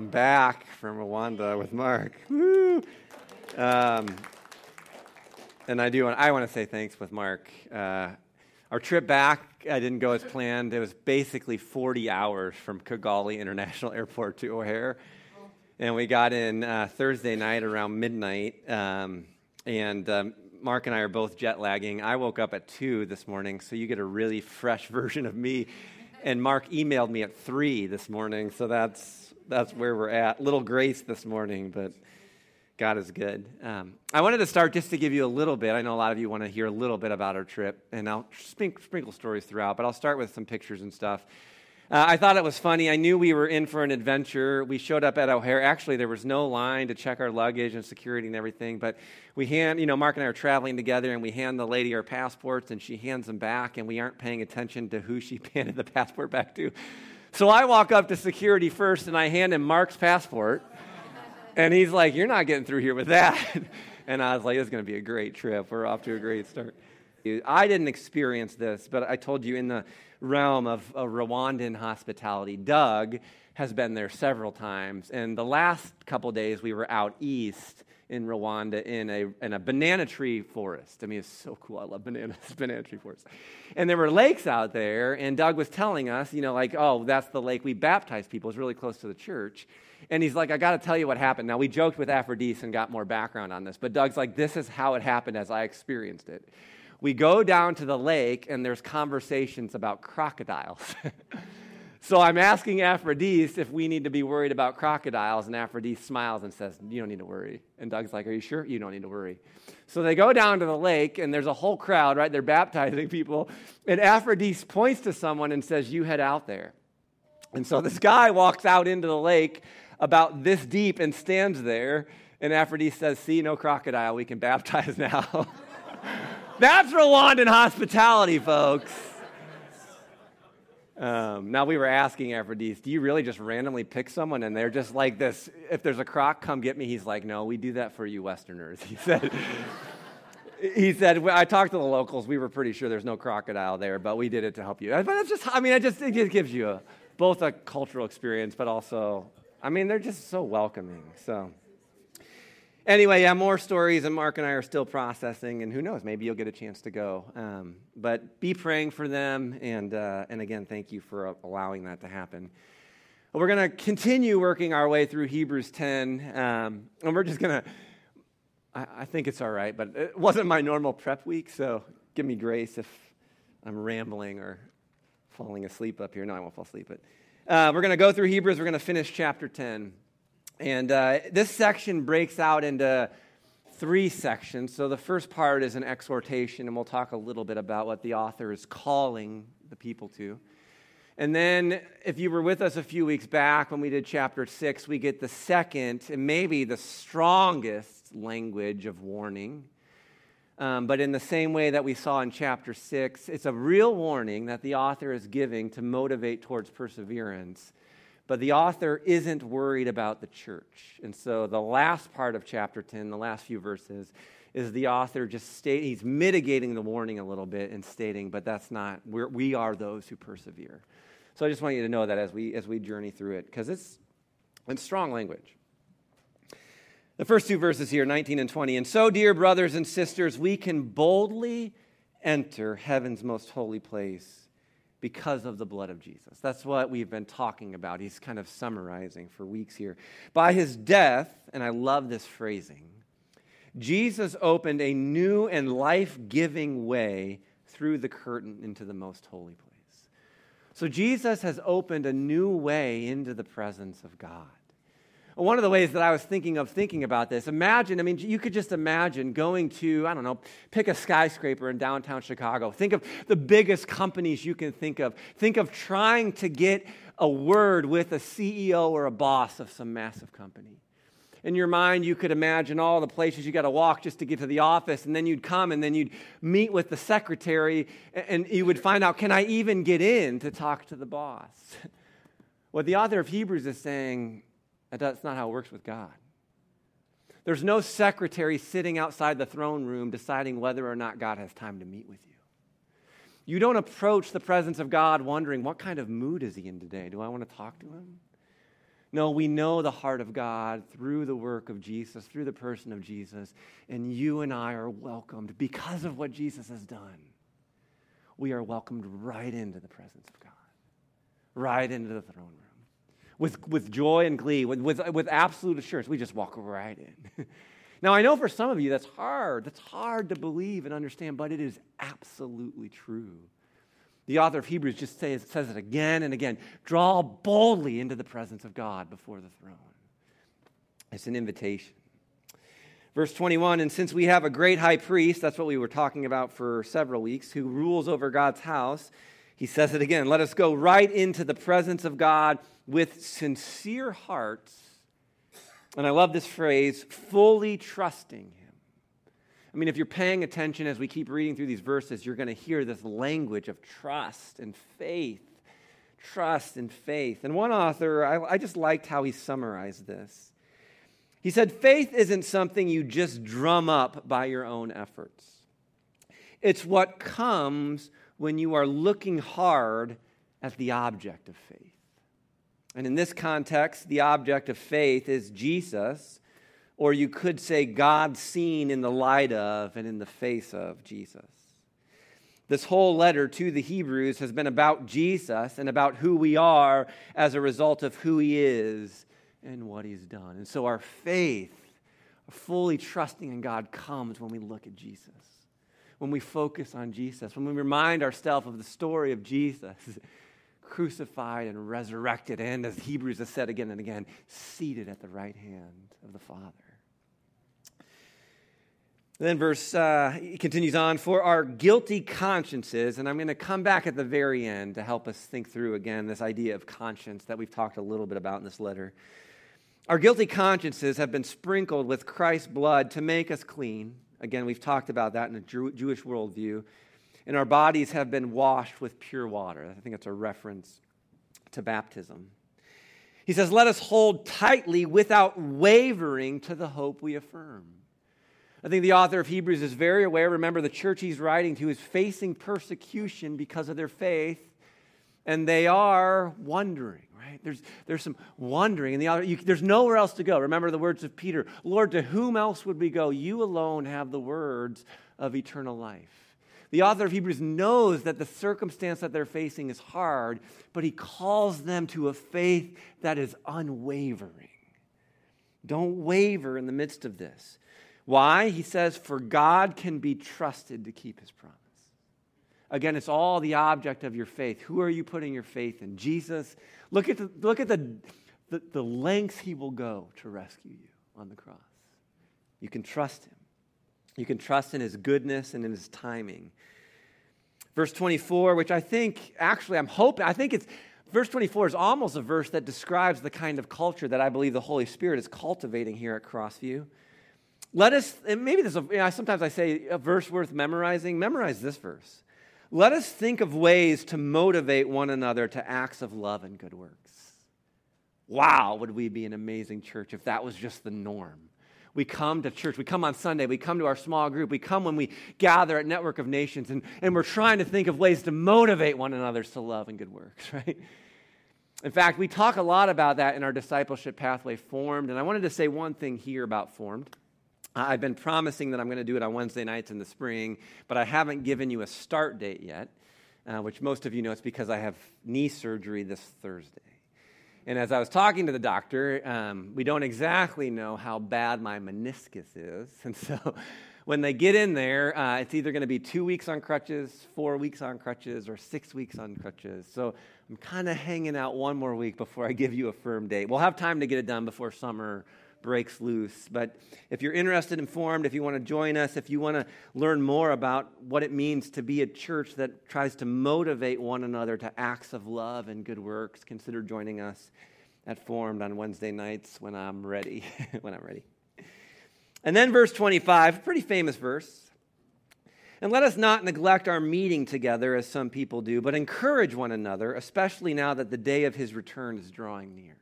I'm back from Rwanda with Mark. Woo! Um, and I do. I want to say thanks with Mark. Uh, our trip back, I didn't go as planned. It was basically 40 hours from Kigali International Airport to O'Hare, and we got in uh, Thursday night around midnight. Um, and um, Mark and I are both jet lagging. I woke up at two this morning, so you get a really fresh version of me. And Mark emailed me at three this morning, so that's that's where we're at. Little grace this morning, but God is good. Um, I wanted to start just to give you a little bit. I know a lot of you want to hear a little bit about our trip, and I'll sprinkle stories throughout, but I'll start with some pictures and stuff. Uh, I thought it was funny. I knew we were in for an adventure. We showed up at O'Hare. Actually, there was no line to check our luggage and security and everything. But we hand, you know, Mark and I are traveling together, and we hand the lady our passports, and she hands them back, and we aren't paying attention to who she handed the passport back to. So I walk up to security first and I hand him Mark's passport. And he's like, You're not getting through here with that. And I was like, It's going to be a great trip. We're off to a great start. I didn't experience this, but I told you in the realm of, of Rwandan hospitality, Doug has been there several times. And the last couple days we were out east in Rwanda in a, in a banana tree forest. I mean, it's so cool. I love bananas, banana tree forest. And there were lakes out there, and Doug was telling us, you know, like, oh, that's the lake we baptize people. It's really close to the church. And he's like, I got to tell you what happened. Now, we joked with Aphrodite and got more background on this, but Doug's like, this is how it happened as I experienced it. We go down to the lake, and there's conversations about crocodiles. So I'm asking Aphrodite if we need to be worried about crocodiles, and Aphrodite smiles and says, You don't need to worry. And Doug's like, Are you sure? You don't need to worry. So they go down to the lake, and there's a whole crowd, right? They're baptizing people. And Aphrodite points to someone and says, You head out there. And so this guy walks out into the lake about this deep and stands there. And Aphrodite says, See, no crocodile. We can baptize now. That's Rwandan hospitality, folks. Um, now we were asking Aphrodite, do you really just randomly pick someone and they're just like this? If there's a croc, come get me. He's like, no, we do that for you Westerners. He said. he said, I talked to the locals. We were pretty sure there's no crocodile there, but we did it to help you. But it's just, I mean, it just, it just gives you a, both a cultural experience, but also, I mean, they're just so welcoming. So. Anyway, yeah, more stories, and Mark and I are still processing, and who knows, maybe you'll get a chance to go. Um, but be praying for them, and, uh, and again, thank you for allowing that to happen. We're going to continue working our way through Hebrews 10, um, and we're just going to, I think it's all right, but it wasn't my normal prep week, so give me grace if I'm rambling or falling asleep up here. No, I won't fall asleep, but uh, we're going to go through Hebrews, we're going to finish chapter 10. And uh, this section breaks out into three sections. So the first part is an exhortation, and we'll talk a little bit about what the author is calling the people to. And then, if you were with us a few weeks back when we did chapter six, we get the second and maybe the strongest language of warning. Um, but in the same way that we saw in chapter six, it's a real warning that the author is giving to motivate towards perseverance but the author isn't worried about the church. And so the last part of chapter 10, the last few verses, is the author just state he's mitigating the warning a little bit and stating, but that's not we're, we are those who persevere. So I just want you to know that as we as we journey through it, because it's it's strong language. The first two verses here, 19 and 20. And so, dear brothers and sisters, we can boldly enter heaven's most holy place because of the blood of Jesus. That's what we've been talking about. He's kind of summarizing for weeks here. By his death, and I love this phrasing, Jesus opened a new and life giving way through the curtain into the most holy place. So Jesus has opened a new way into the presence of God. One of the ways that I was thinking of thinking about this, imagine, I mean, you could just imagine going to, I don't know, pick a skyscraper in downtown Chicago. Think of the biggest companies you can think of. Think of trying to get a word with a CEO or a boss of some massive company. In your mind, you could imagine all the places you got to walk just to get to the office, and then you'd come and then you'd meet with the secretary, and you would find out, can I even get in to talk to the boss? What the author of Hebrews is saying that's not how it works with God. There's no secretary sitting outside the throne room deciding whether or not God has time to meet with you. You don't approach the presence of God wondering, what kind of mood is he in today? Do I want to talk to him? No, we know the heart of God through the work of Jesus, through the person of Jesus, and you and I are welcomed because of what Jesus has done. We are welcomed right into the presence of God, right into the throne room. With, with joy and glee, with, with, with absolute assurance, we just walk right in. now, I know for some of you that's hard. That's hard to believe and understand, but it is absolutely true. The author of Hebrews just says, says it again and again draw boldly into the presence of God before the throne. It's an invitation. Verse 21 And since we have a great high priest, that's what we were talking about for several weeks, who rules over God's house, he says it again let us go right into the presence of God with sincere hearts. And I love this phrase fully trusting Him. I mean, if you're paying attention as we keep reading through these verses, you're going to hear this language of trust and faith. Trust and faith. And one author, I, I just liked how he summarized this. He said, Faith isn't something you just drum up by your own efforts, it's what comes when you are looking hard at the object of faith. And in this context, the object of faith is Jesus or you could say God seen in the light of and in the face of Jesus. This whole letter to the Hebrews has been about Jesus and about who we are as a result of who he is and what he's done. And so our faith, fully trusting in God, comes when we look at Jesus, when we focus on Jesus, when we remind ourselves of the story of Jesus crucified and resurrected, and as Hebrews has said again and again, seated at the right hand of the Father. Then verse uh, continues on for our guilty consciences, and I'm going to come back at the very end to help us think through again this idea of conscience that we've talked a little bit about in this letter. Our guilty consciences have been sprinkled with Christ's blood to make us clean. Again, we've talked about that in a Jew- Jewish worldview. And our bodies have been washed with pure water. I think it's a reference to baptism. He says, Let us hold tightly without wavering to the hope we affirm. I think the author of Hebrews is very aware. Remember, the church he's writing to is facing persecution because of their faith, and they are wondering, right? There's, there's some wondering. And the author, you, there's nowhere else to go. Remember the words of Peter Lord, to whom else would we go? You alone have the words of eternal life. The author of Hebrews knows that the circumstance that they're facing is hard, but he calls them to a faith that is unwavering. Don't waver in the midst of this. Why? He says, For God can be trusted to keep his promise. Again, it's all the object of your faith. Who are you putting your faith in? Jesus. Look at the, look at the, the, the lengths he will go to rescue you on the cross. You can trust him. You can trust in his goodness and in his timing. Verse 24, which I think, actually, I'm hoping, I think it's, verse 24 is almost a verse that describes the kind of culture that I believe the Holy Spirit is cultivating here at Crossview. Let us, and maybe this, you know, sometimes I say a verse worth memorizing. Memorize this verse. Let us think of ways to motivate one another to acts of love and good works. Wow, would we be an amazing church if that was just the norm? We come to church, we come on Sunday, we come to our small group, we come when we gather at Network of Nations, and, and we're trying to think of ways to motivate one another to love and good works, right? In fact, we talk a lot about that in our discipleship pathway, Formed, and I wanted to say one thing here about Formed. I've been promising that I'm going to do it on Wednesday nights in the spring, but I haven't given you a start date yet, uh, which most of you know it's because I have knee surgery this Thursday. And as I was talking to the doctor, um, we don't exactly know how bad my meniscus is. And so when they get in there, uh, it's either going to be two weeks on crutches, four weeks on crutches, or six weeks on crutches. So I'm kind of hanging out one more week before I give you a firm date. We'll have time to get it done before summer breaks loose. But if you're interested, informed, if you want to join us, if you want to learn more about what it means to be a church that tries to motivate one another to acts of love and good works, consider joining us at Formed on Wednesday nights when I'm ready. when I'm ready. And then verse 25, pretty famous verse. And let us not neglect our meeting together as some people do, but encourage one another, especially now that the day of his return is drawing near.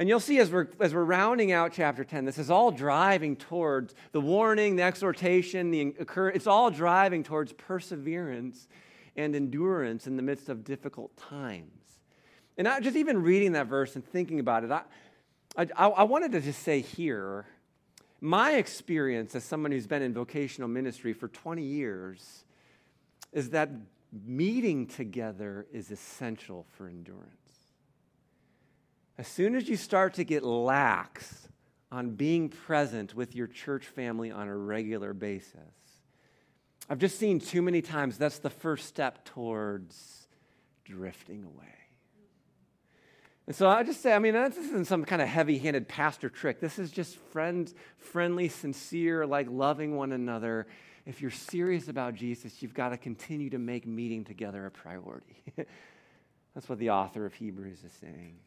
And you'll see as we're, as we're rounding out chapter 10, this is all driving towards the warning, the exhortation, the it's all driving towards perseverance and endurance in the midst of difficult times. And I, just even reading that verse and thinking about it, I, I, I wanted to just say here my experience as someone who's been in vocational ministry for 20 years is that meeting together is essential for endurance. As soon as you start to get lax on being present with your church family on a regular basis, I've just seen too many times that's the first step towards drifting away. And so I just say, I mean, this isn't some kind of heavy handed pastor trick. This is just friend, friendly, sincere, like loving one another. If you're serious about Jesus, you've got to continue to make meeting together a priority. That's what the author of Hebrews is saying.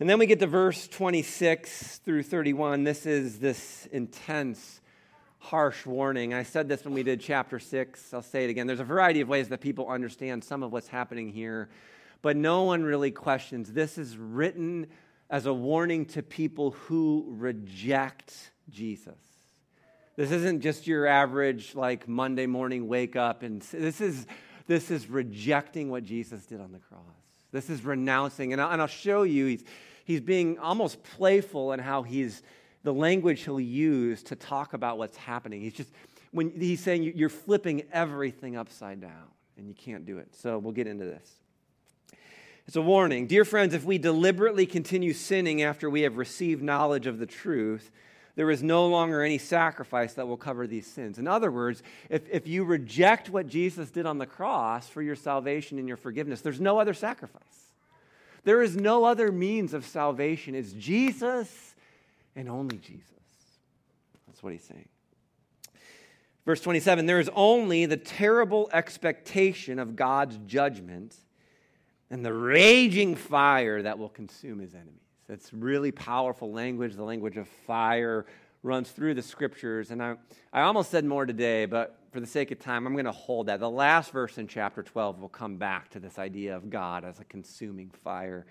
And then we get to verse 26 through 31. This is this intense, harsh warning. I said this when we did chapter 6. I'll say it again. There's a variety of ways that people understand some of what's happening here, but no one really questions. This is written as a warning to people who reject Jesus. This isn't just your average, like Monday morning wake up, and this is, this is rejecting what Jesus did on the cross. This is renouncing. And, I, and I'll show you, he's, he's being almost playful in how he's the language he'll use to talk about what's happening. He's just when he's saying you're flipping everything upside down and you can't do it. So we'll get into this. It's a warning. Dear friends, if we deliberately continue sinning after we have received knowledge of the truth, there is no longer any sacrifice that will cover these sins. In other words, if, if you reject what Jesus did on the cross for your salvation and your forgiveness, there's no other sacrifice. There is no other means of salvation. It's Jesus and only Jesus. That's what he's saying. Verse 27 there is only the terrible expectation of God's judgment and the raging fire that will consume his enemies. That's really powerful language. The language of fire runs through the scriptures. And I, I almost said more today, but for the sake of time, I'm going to hold that. The last verse in chapter 12 will come back to this idea of God as a consuming fire.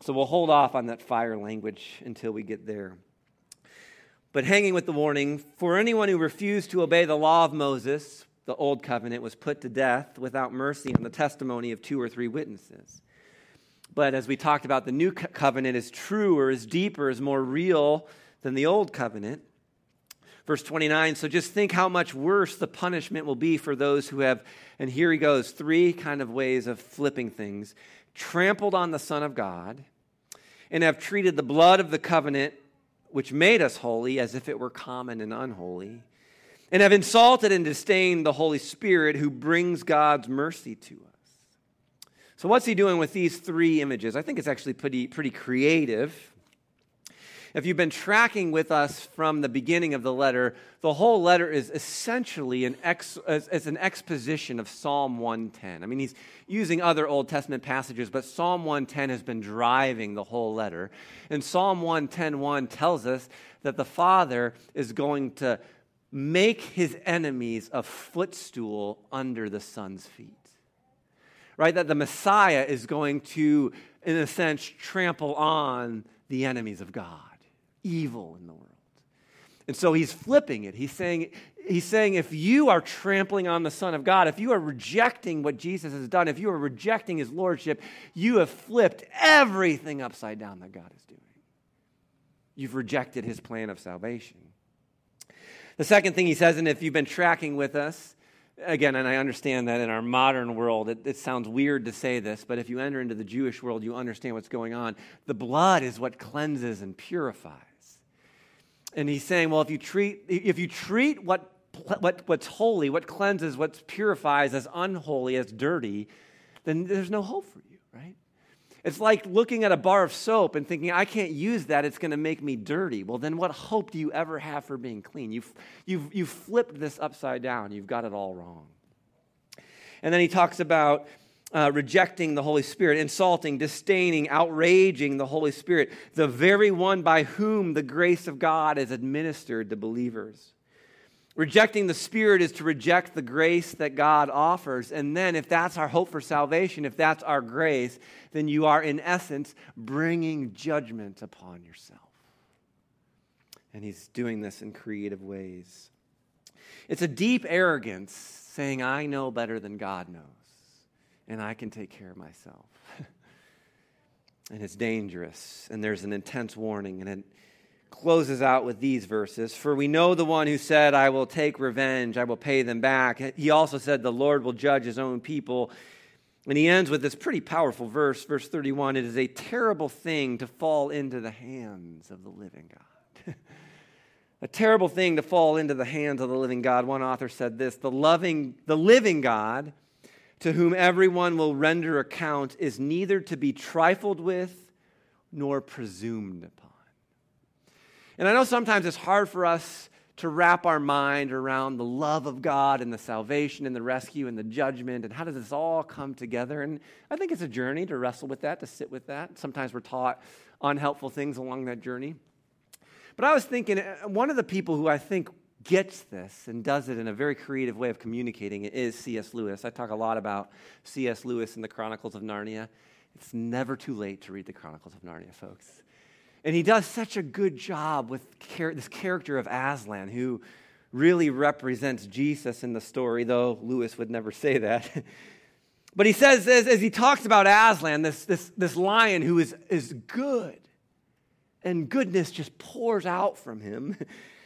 So we'll hold off on that fire language until we get there. But hanging with the warning for anyone who refused to obey the law of Moses, the old covenant, was put to death without mercy on the testimony of two or three witnesses. But as we talked about, the new covenant is truer, is deeper, is more real than the old covenant. Verse 29 So just think how much worse the punishment will be for those who have, and here he goes, three kind of ways of flipping things trampled on the Son of God, and have treated the blood of the covenant which made us holy as if it were common and unholy, and have insulted and disdained the Holy Spirit who brings God's mercy to us. So, what's he doing with these three images? I think it's actually pretty, pretty creative. If you've been tracking with us from the beginning of the letter, the whole letter is essentially an, ex, as, an exposition of Psalm 110. I mean, he's using other Old Testament passages, but Psalm 110 has been driving the whole letter. And Psalm 110.1 tells us that the Father is going to make his enemies a footstool under the Son's feet. Right? That the Messiah is going to, in a sense, trample on the enemies of God evil in the world. And so he's flipping it. He's saying, he's saying, if you are trampling on the Son of God, if you are rejecting what Jesus has done, if you are rejecting his lordship, you have flipped everything upside down that God is doing. You've rejected his plan of salvation. The second thing he says, and if you've been tracking with us, again, and I understand that in our modern world, it, it, sounds weird to say this, but if you enter into the Jewish world, you understand what's going on. The blood is what cleanses and purifies. And he's saying, well, if you treat, if you treat what, what, what's holy, what cleanses, what purifies as unholy, as dirty, then there's no hope for you? It's like looking at a bar of soap and thinking, I can't use that, it's going to make me dirty. Well, then what hope do you ever have for being clean? You've, you've, you've flipped this upside down, you've got it all wrong. And then he talks about uh, rejecting the Holy Spirit, insulting, disdaining, outraging the Holy Spirit, the very one by whom the grace of God is administered to believers. Rejecting the Spirit is to reject the grace that God offers. And then, if that's our hope for salvation, if that's our grace, then you are, in essence, bringing judgment upon yourself. And He's doing this in creative ways. It's a deep arrogance saying, I know better than God knows and I can take care of myself. and it's dangerous, and there's an intense warning, and it closes out with these verses For we know the one who said, I will take revenge, I will pay them back. He also said, The Lord will judge his own people. And he ends with this pretty powerful verse, verse 31 It is a terrible thing to fall into the hands of the living God. a terrible thing to fall into the hands of the living God. One author said this The loving, the living God, to whom everyone will render account, is neither to be trifled with nor presumed upon. And I know sometimes it's hard for us to wrap our mind around the love of God and the salvation and the rescue and the judgment and how does this all come together. And I think it's a journey to wrestle with that, to sit with that. Sometimes we're taught unhelpful things along that journey. But I was thinking, uh, one of the people who I think gets this and does it in a very creative way of communicating it is C.S. Lewis. I talk a lot about C.S. Lewis and the Chronicles of Narnia. It's never too late to read the Chronicles of Narnia, folks. And he does such a good job with char- this character of Aslan, who really represents Jesus in the story, though Lewis would never say that. but he says, as, as, he talks about Aslan, this, this, this lion who is, is good, and goodness just pours out from him.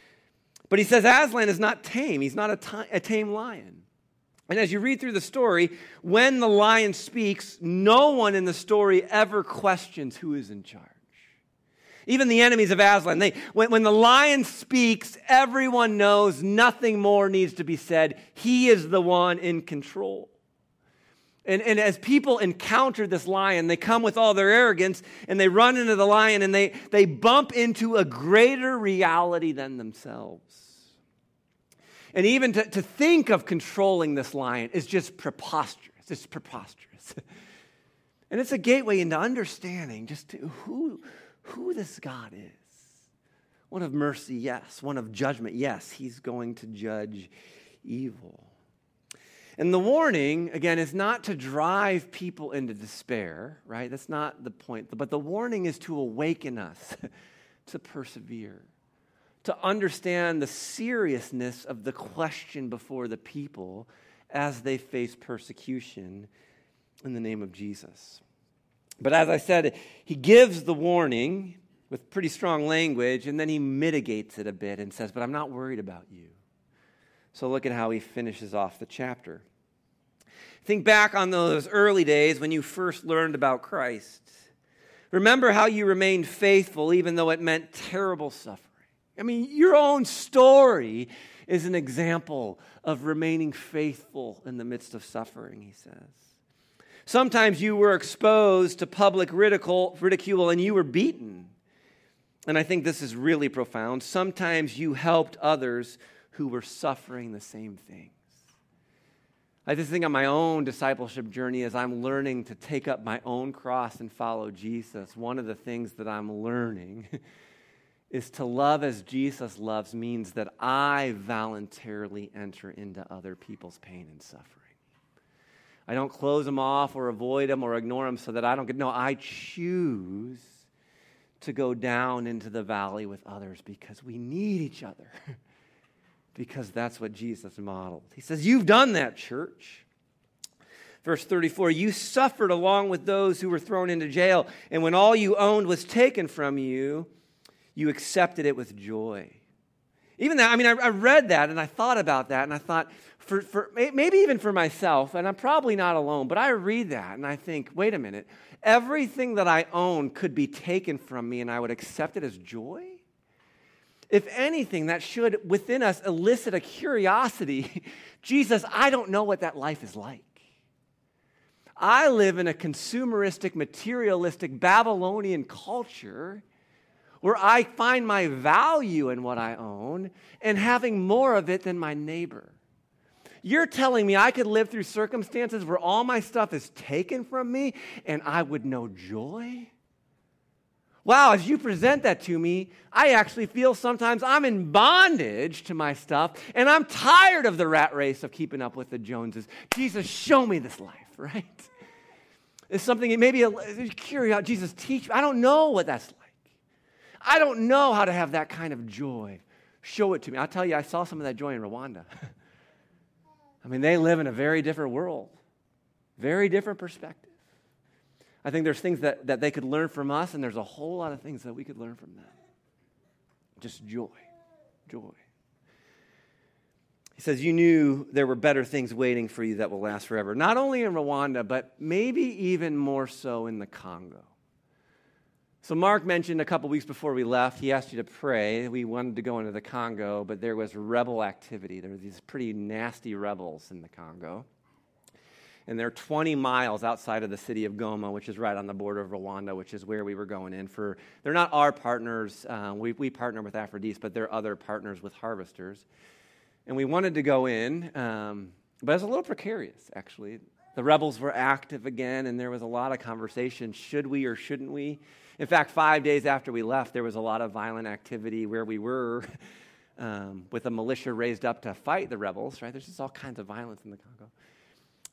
but he says Aslan is not tame, he's not a, t- a tame lion. And as you read through the story, when the lion speaks, no one in the story ever questions who is in charge. Even the enemies of Aslan, they, when, when the lion speaks, everyone knows nothing more needs to be said. He is the one in control. And, and as people encounter this lion, they come with all their arrogance and they run into the lion and they, they bump into a greater reality than themselves. And even to, to think of controlling this lion is just preposterous. It's preposterous. and it's a gateway into understanding just who, who this God is. One of mercy, yes. One of judgment, yes. He's going to judge evil. And the warning, again, is not to drive people into despair, right? That's not the point. But the warning is to awaken us to persevere, to understand the seriousness of the question before the people as they face persecution in the name of Jesus. But as I said, he gives the warning with pretty strong language, and then he mitigates it a bit and says, But I'm not worried about you. So look at how he finishes off the chapter. Think back on those early days when you first learned about Christ. Remember how you remained faithful even though it meant terrible suffering. I mean, your own story is an example of remaining faithful in the midst of suffering, he says. Sometimes you were exposed to public ridicule, ridicule and you were beaten. And I think this is really profound. Sometimes you helped others who were suffering the same things. I just think on my own discipleship journey as I'm learning to take up my own cross and follow Jesus, one of the things that I'm learning is to love as Jesus loves means that I voluntarily enter into other people's pain and suffering. I don't close them off or avoid them or ignore them so that I don't get. No, I choose to go down into the valley with others because we need each other. because that's what Jesus modeled. He says, You've done that, church. Verse 34 You suffered along with those who were thrown into jail, and when all you owned was taken from you, you accepted it with joy. Even that, I mean, I, I read that and I thought about that, and I thought, for, for maybe even for myself, and I'm probably not alone, but I read that and I think, wait a minute, everything that I own could be taken from me and I would accept it as joy? If anything, that should within us elicit a curiosity. Jesus, I don't know what that life is like. I live in a consumeristic, materialistic, Babylonian culture where I find my value in what I own and having more of it than my neighbor. You're telling me I could live through circumstances where all my stuff is taken from me and I would know joy? Wow, as you present that to me, I actually feel sometimes I'm in bondage to my stuff and I'm tired of the rat race of keeping up with the Joneses. Jesus, show me this life, right? It's something, maybe a. Jesus, teach me. I don't know what that's like. I don't know how to have that kind of joy. Show it to me. I'll tell you, I saw some of that joy in Rwanda. I mean, they live in a very different world, very different perspective. I think there's things that, that they could learn from us, and there's a whole lot of things that we could learn from them. Just joy. Joy. He says, You knew there were better things waiting for you that will last forever. Not only in Rwanda, but maybe even more so in the Congo. So, Mark mentioned a couple weeks before we left, he asked you to pray. We wanted to go into the Congo, but there was rebel activity. There were these pretty nasty rebels in the Congo. And they're 20 miles outside of the city of Goma, which is right on the border of Rwanda, which is where we were going in. For they're not our partners. Uh, we, we partner with Aphrodite, but they're other partners with harvesters. And we wanted to go in, um, but it was a little precarious, actually. The rebels were active again, and there was a lot of conversation should we or shouldn't we? In fact, five days after we left, there was a lot of violent activity where we were um, with a militia raised up to fight the rebels, right? There's just all kinds of violence in the Congo.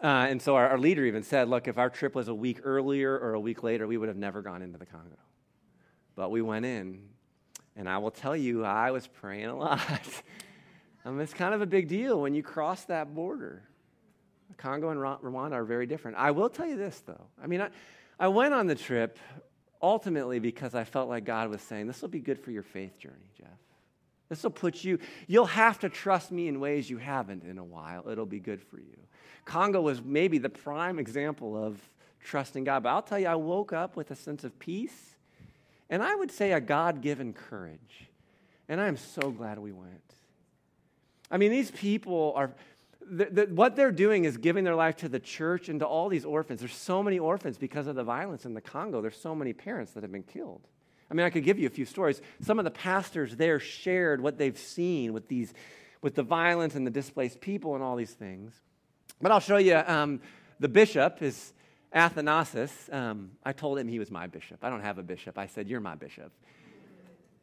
Uh, and so our, our, leader even said, look, if our trip was a week earlier or a week later, we would have never gone into the Congo. But we went in, and I will tell you, I was praying a lot. I mean, it's kind of a big deal when you cross that border. Congo and Rwanda are very different. I will tell you this, though. I mean, I, I went on the trip ultimately because I felt like God was saying, This will be good for your faith journey, Jeff. This will put you, you'll have to trust me in ways you haven't in a while. It'll be good for you. Congo was maybe the prime example of trusting God. But I'll tell you, I woke up with a sense of peace and I would say a God given courage. And I am so glad we went. I mean, these people are, the, the, what they're doing is giving their life to the church and to all these orphans. There's so many orphans because of the violence in the Congo. There's so many parents that have been killed. I mean, I could give you a few stories. Some of the pastors there shared what they've seen with these, with the violence and the displaced people and all these things. But I'll show you. Um, the bishop is Athanasius. Um, I told him he was my bishop. I don't have a bishop. I said, "You're my bishop."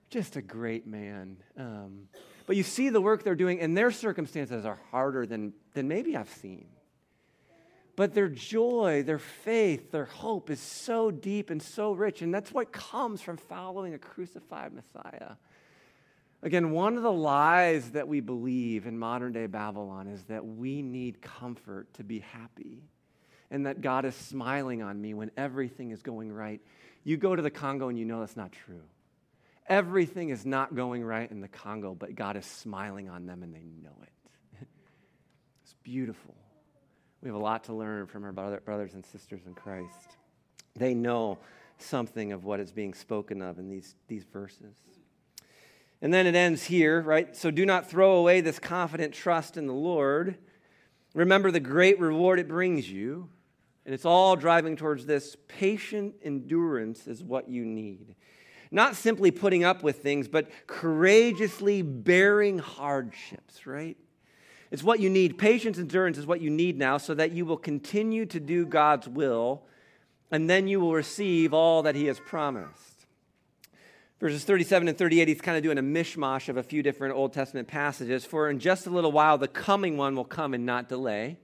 Just a great man. Um, but you see the work they're doing, and their circumstances are harder than, than maybe I've seen. But their joy, their faith, their hope is so deep and so rich. And that's what comes from following a crucified Messiah. Again, one of the lies that we believe in modern day Babylon is that we need comfort to be happy and that God is smiling on me when everything is going right. You go to the Congo and you know that's not true. Everything is not going right in the Congo, but God is smiling on them and they know it. it's beautiful. We have a lot to learn from our brothers and sisters in Christ. They know something of what is being spoken of in these, these verses. And then it ends here, right? So do not throw away this confident trust in the Lord. Remember the great reward it brings you. And it's all driving towards this patient endurance is what you need. Not simply putting up with things, but courageously bearing hardships, right? It's what you need. Patience, endurance is what you need now so that you will continue to do God's will and then you will receive all that He has promised. Verses 37 and 38, he's kind of doing a mishmash of a few different Old Testament passages. For in just a little while, the coming one will come and not delay.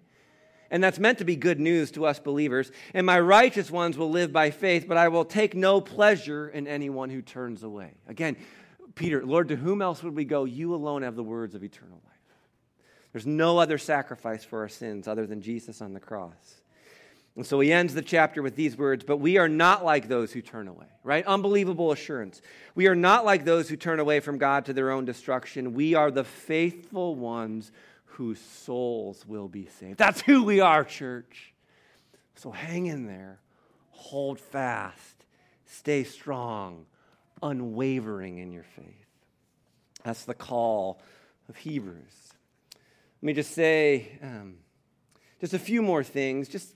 And that's meant to be good news to us believers. And my righteous ones will live by faith, but I will take no pleasure in anyone who turns away. Again, Peter, Lord, to whom else would we go? You alone have the words of eternal life. There's no other sacrifice for our sins other than Jesus on the cross. And so he ends the chapter with these words But we are not like those who turn away, right? Unbelievable assurance. We are not like those who turn away from God to their own destruction. We are the faithful ones whose souls will be saved. That's who we are, church. So hang in there, hold fast, stay strong, unwavering in your faith. That's the call of Hebrews. Let me just say um, just a few more things, just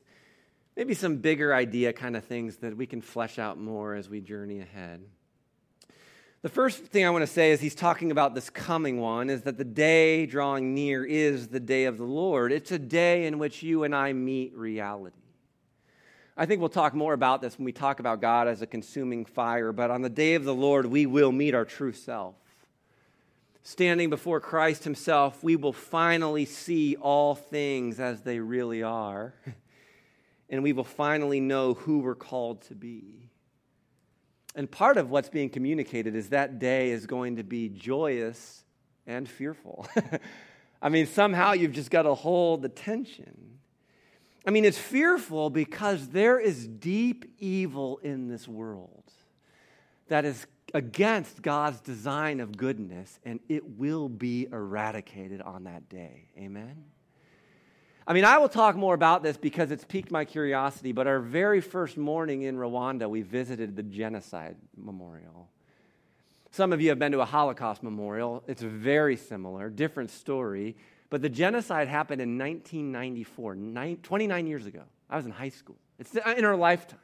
maybe some bigger idea kind of things that we can flesh out more as we journey ahead. The first thing I want to say is he's talking about this coming one is that the day drawing near is the day of the Lord. It's a day in which you and I meet reality. I think we'll talk more about this when we talk about God as a consuming fire, but on the day of the Lord, we will meet our true self. Standing before Christ Himself, we will finally see all things as they really are, and we will finally know who we're called to be. And part of what's being communicated is that day is going to be joyous and fearful. I mean, somehow you've just got to hold the tension. I mean, it's fearful because there is deep evil in this world that is against God's design of goodness, and it will be eradicated on that day. Amen? I mean, I will talk more about this because it's piqued my curiosity, but our very first morning in Rwanda, we visited the genocide memorial. Some of you have been to a Holocaust memorial. It's very similar, different story. But the genocide happened in 1994, nine, 29 years ago. I was in high school. It's uh, in our lifetime.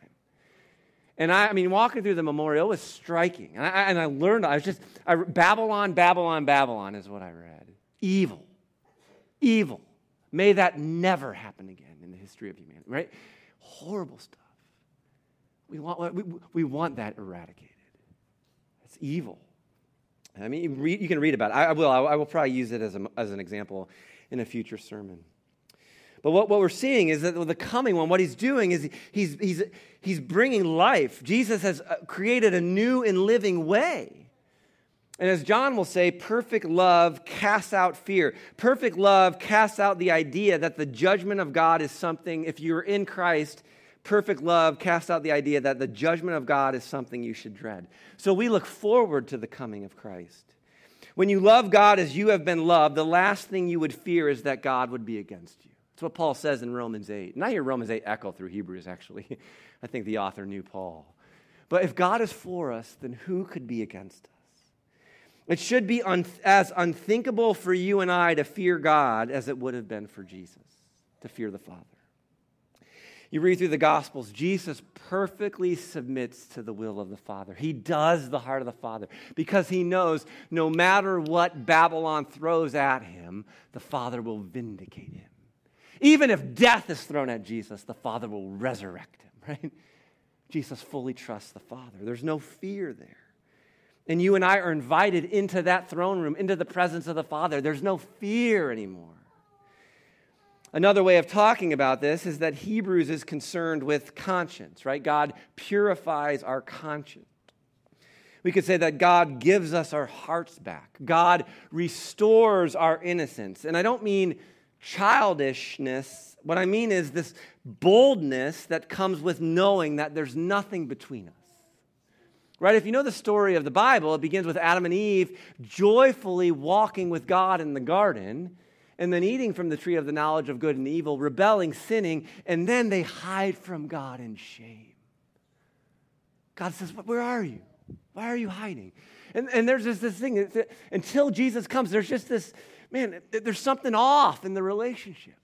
And I, I mean, walking through the memorial was striking. And I, and I learned, I was just, I, Babylon, Babylon, Babylon is what I read. Evil. Evil. May that never happen again in the history of humanity, right? Horrible stuff. We want, we, we want that eradicated. It's evil. I mean, you, read, you can read about it. I, I will. I, I, will probably use it as, a, as an example in a future sermon. But what, what we're seeing is that the coming one, what he's doing is he's, he's, he's bringing life. Jesus has uh, created a new and living way. And as John will say, perfect love casts out fear. Perfect love casts out the idea that the judgment of God is something, if you're in Christ, perfect love casts out the idea that the judgment of God is something you should dread. So we look forward to the coming of Christ. When you love God as you have been loved, the last thing you would fear is that God would be against you. That's what Paul says in Romans 8. And I hear Romans 8 echo through Hebrews, actually. I think the author knew Paul. But if God is for us, then who could be against us? It should be un- as unthinkable for you and I to fear God as it would have been for Jesus to fear the Father. You read through the Gospels, Jesus perfectly submits to the will of the Father. He does the heart of the Father because he knows no matter what Babylon throws at him, the Father will vindicate him. Even if death is thrown at Jesus, the Father will resurrect him, right? Jesus fully trusts the Father. There's no fear there. And you and I are invited into that throne room, into the presence of the Father. There's no fear anymore. Another way of talking about this is that Hebrews is concerned with conscience, right? God purifies our conscience. We could say that God gives us our hearts back. God restores our innocence. And I don't mean childishness. What I mean is this boldness that comes with knowing that there's nothing between us. Right? If you know the story of the Bible, it begins with Adam and Eve joyfully walking with God in the garden and then eating from the tree of the knowledge of good and evil, rebelling, sinning, and then they hide from God in shame. God says, Where are you? Why are you hiding? And, and there's just this thing until Jesus comes, there's just this, man, there's something off in the relationship.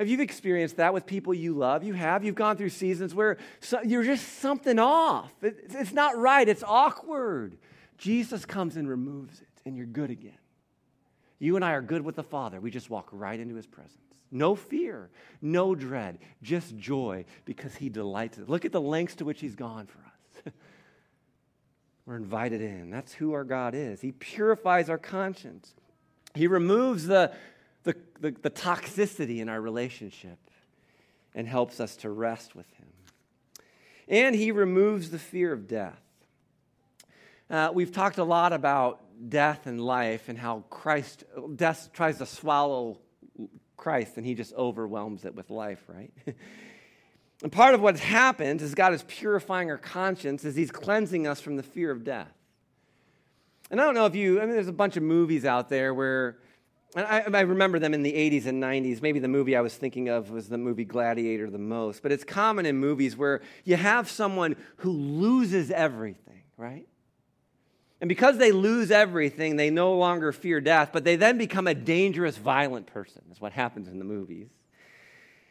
If you've experienced that with people you love, you have. You've gone through seasons where so, you're just something off. It, it's not right, it's awkward. Jesus comes and removes it, and you're good again. You and I are good with the Father. We just walk right into his presence. No fear, no dread, just joy because he delights. Look at the lengths to which he's gone for us. We're invited in. That's who our God is. He purifies our conscience, he removes the, the, the, toxicity in our relationship and helps us to rest with him. And he removes the fear of death. Uh, we've talked a lot about death and life and how Christ, death tries to swallow Christ and he just overwhelms it with life, right? and part of what happens is God is purifying our conscience as he's cleansing us from the fear of death. And I don't know if you, I mean, there's a bunch of movies out there where, I, I, remember them in the 80s and 90s. Maybe the movie I was thinking of was the movie Gladiator the most. But it's common in movies where you have someone who loses everything, right? And because they lose everything, they no longer fear death, but they then become a dangerous, violent person, is what happens in the movies.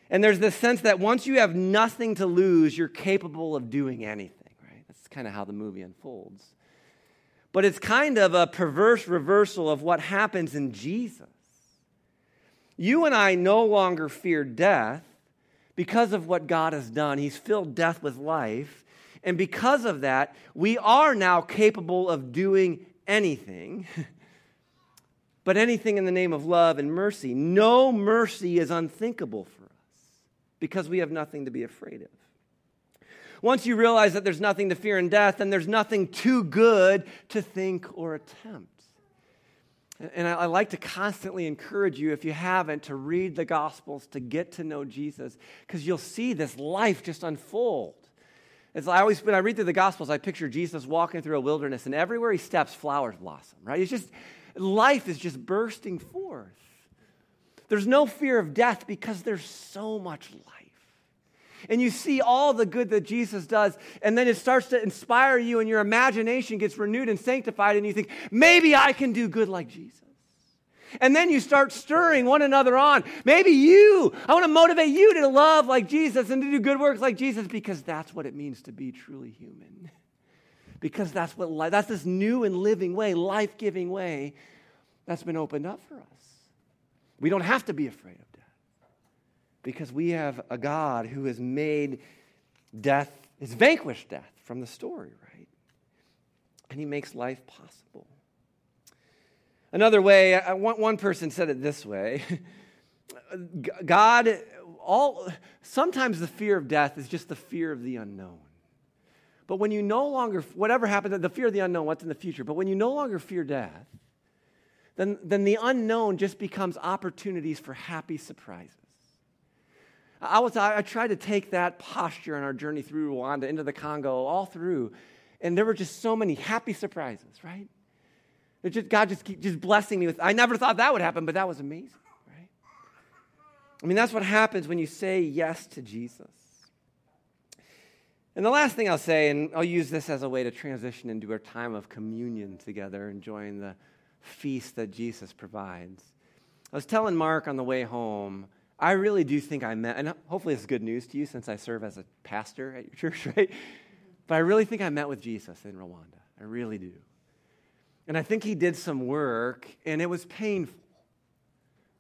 And there's this sense that once you have nothing to lose, you're capable of doing anything, right? That's kind of how the movie unfolds. But it's kind of a perverse reversal of what happens in Jesus. You and I no longer fear death because of what God has done. He's filled death with life. And because of that, we are now capable of doing anything, but anything in the name of love and mercy. No mercy is unthinkable for us because we have nothing to be afraid of. Once you realize that there's nothing to fear in death, then there's nothing too good to think or attempt. And I, like to constantly encourage you, if you haven't, to read the Gospels, to get to know Jesus, because you'll see this life just unfold. It's I always when I read through the Gospels, I picture Jesus walking through a wilderness, and everywhere he steps, flowers blossom. Right? It's just life is just bursting forth. There's no fear of death because there's so much life. And you see all the good that Jesus does, and then it starts to inspire you, and your imagination gets renewed and sanctified, and you think, maybe I can do good like Jesus. And then you start stirring one another on. Maybe you, I want to motivate you to love like Jesus and to do good works like Jesus because that's what it means to be truly human. Because that's what life, that's this new and living way, life giving way that's been opened up for us. We don't have to be afraid of because we have a God who has made death, has vanquished death from the story, right? And he makes life possible. Another way, uh, one person said it this way God, all, sometimes the fear of death is just the fear of the unknown. But when you no longer, whatever happens, the fear of the unknown, what's in the future, but when you no longer fear death, then, then the unknown just becomes opportunities for happy surprises. I, was, I, tried to take that posture on our journey through Rwanda into the Congo, all through, and there were just so many happy surprises, right? Just, God just keep just blessing me with. I never thought that would happen, but that was amazing, right? I mean, that's what happens when you say yes to Jesus. And the last thing I'll say, and I'll use this as a way to transition into our time of communion together, enjoying the feast that Jesus provides. I was telling Mark on the way home, I really do think I met, and hopefully it's good news to you since I serve as a pastor at your church, right? But I really think I met with Jesus in Rwanda. I really do. And I think he did some work, and it was painful.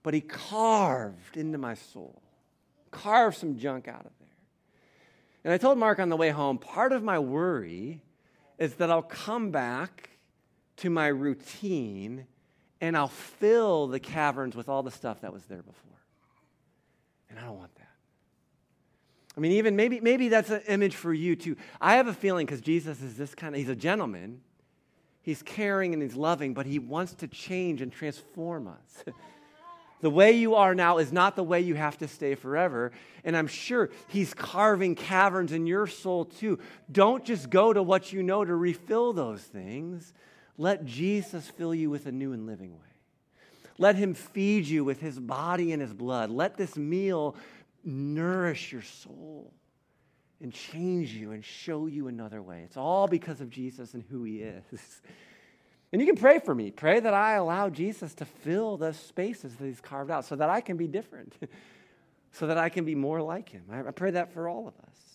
But he carved into my soul, carved some junk out of there. And I told Mark on the way home part of my worry is that I'll come back to my routine and I'll fill the caverns with all the stuff that was there before. And I don't want that. I mean, even maybe, maybe that's an image for you too. I have a feeling because Jesus is this kind of, he's a gentleman. He's caring and he's loving, but he wants to change and transform us. the way you are now is not the way you have to stay forever. And I'm sure he's carving caverns in your soul too. Don't just go to what you know to refill those things. Let Jesus fill you with a new and living way. Let him feed you with his body and his blood. Let this meal nourish your soul and change you and show you another way. It's all because of Jesus and who he is. And you can pray for me. Pray that I allow Jesus to fill the spaces that he's carved out so that I can be different, so that I can be more like him. I pray that for all of us.